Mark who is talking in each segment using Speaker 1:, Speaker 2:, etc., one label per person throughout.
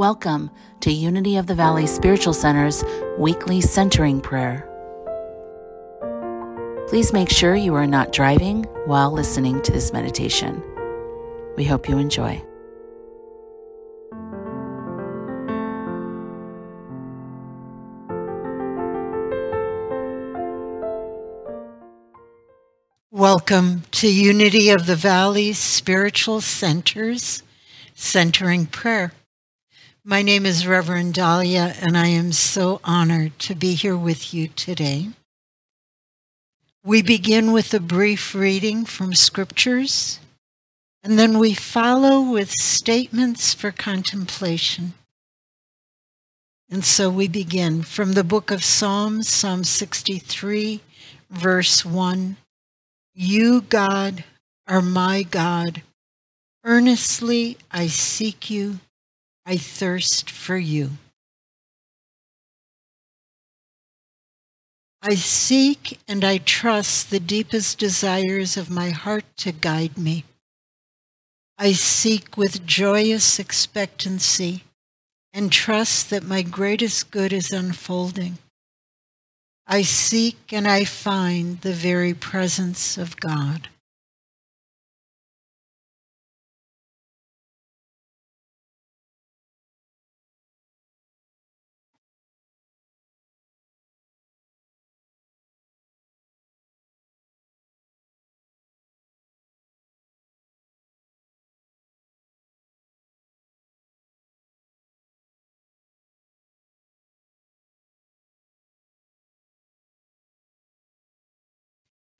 Speaker 1: Welcome to Unity of the Valley Spiritual Center's weekly centering prayer. Please make sure you are not driving while listening to this meditation. We hope you enjoy.
Speaker 2: Welcome to Unity of the Valley Spiritual Centers Centering Prayer. My name is Reverend Dalia, and I am so honored to be here with you today. We begin with a brief reading from scriptures, and then we follow with statements for contemplation. And so we begin from the book of Psalms, Psalm 63, verse 1. You, God, are my God. Earnestly I seek you. I thirst for you. I seek and I trust the deepest desires of my heart to guide me. I seek with joyous expectancy and trust that my greatest good is unfolding. I seek and I find the very presence of God.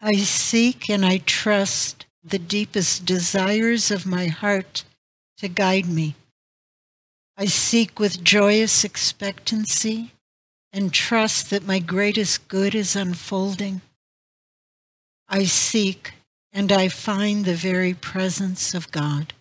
Speaker 2: I seek and I trust the deepest desires of my heart to guide me. I seek with joyous expectancy and trust that my greatest good is unfolding. I seek and I find the very presence of God.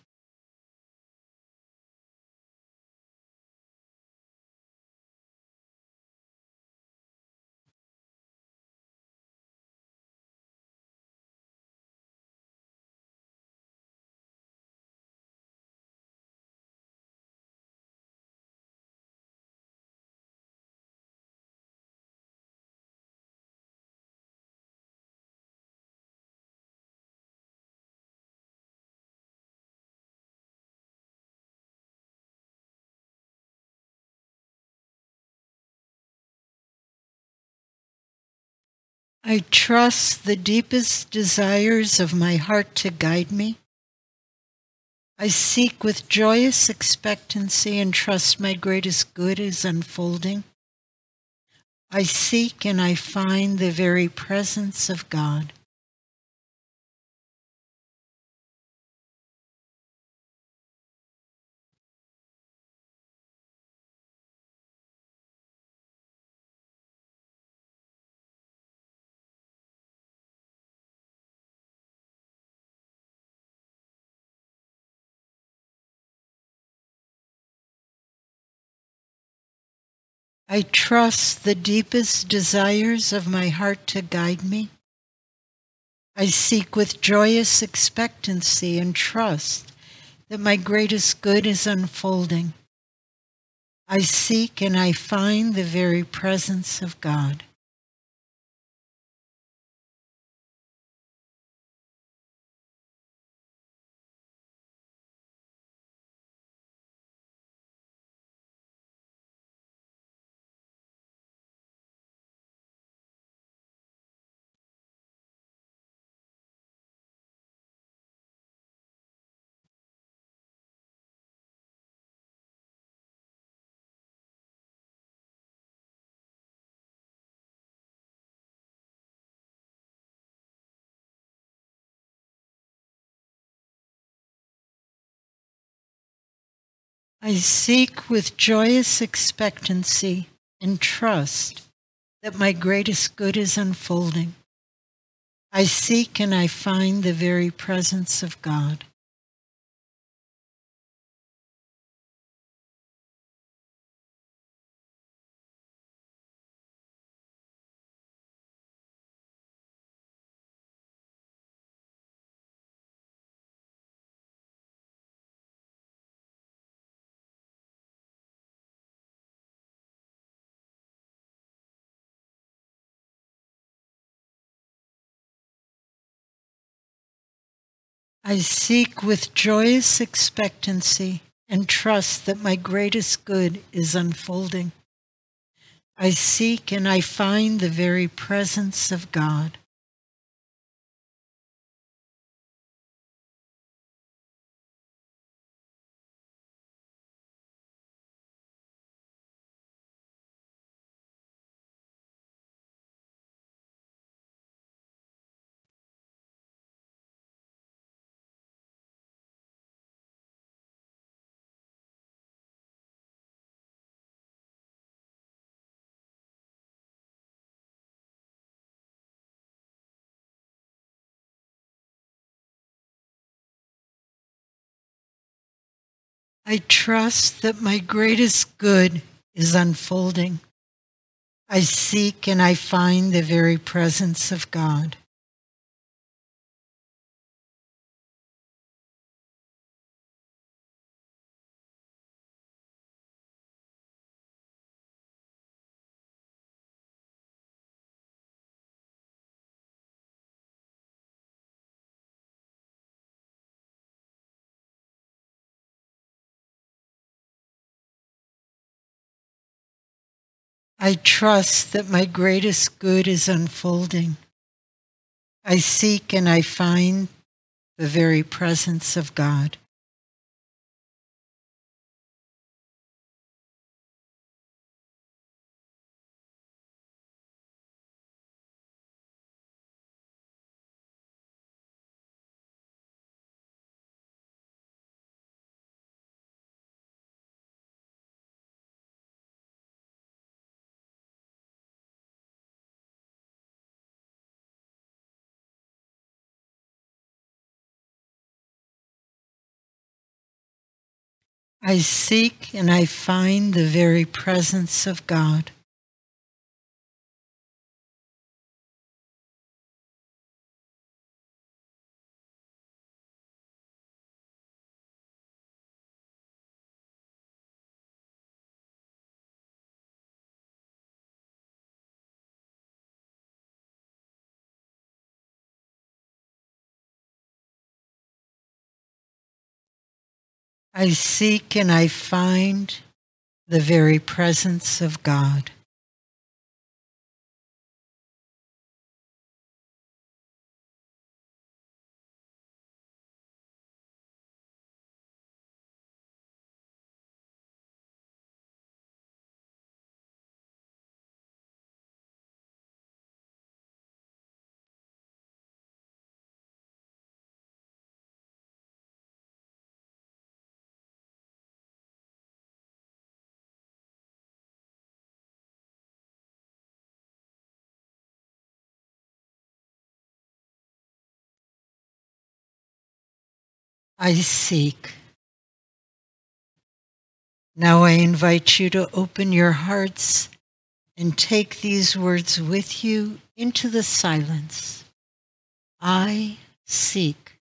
Speaker 2: I trust the deepest desires of my heart to guide me. I seek with joyous expectancy and trust my greatest good is unfolding. I seek and I find the very presence of God. I trust the deepest desires of my heart to guide me. I seek with joyous expectancy and trust that my greatest good is unfolding. I seek and I find the very presence of God. I seek with joyous expectancy and trust that my greatest good is unfolding. I seek and I find the very presence of God. I seek with joyous expectancy and trust that my greatest good is unfolding. I seek and I find the very presence of God. I trust that my greatest good is unfolding. I seek and I find the very presence of God. I trust that my greatest good is unfolding. I seek and I find the very presence of God. I seek and I find the very presence of God. I seek and I find the very presence of God. I seek. Now I invite you to open your hearts and take these words with you into the silence. I seek.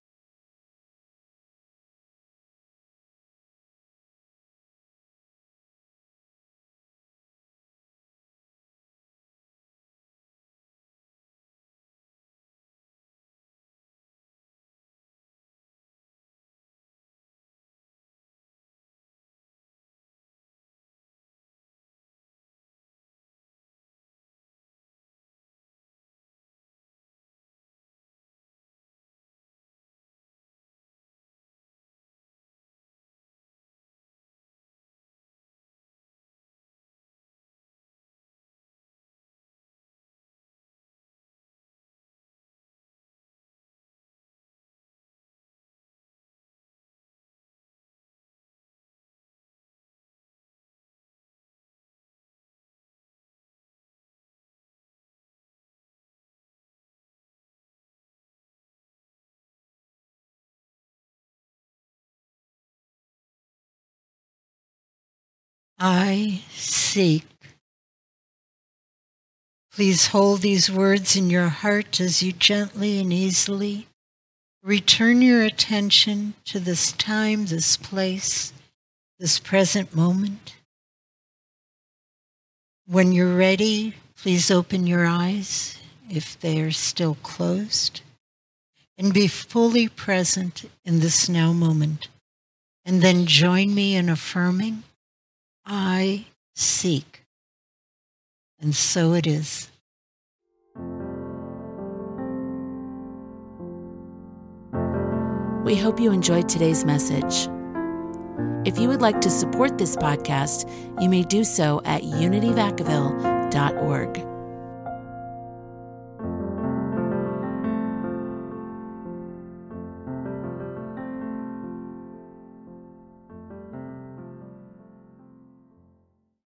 Speaker 2: I seek. Please hold these words in your heart as you gently and easily return your attention to this time, this place, this present moment. When you're ready, please open your eyes if they are still closed and be fully present in this now moment. And then join me in affirming, I seek. And so it is.
Speaker 1: We hope you enjoyed today's message. If you would like to support this podcast, you may do so at unityvacaville.org.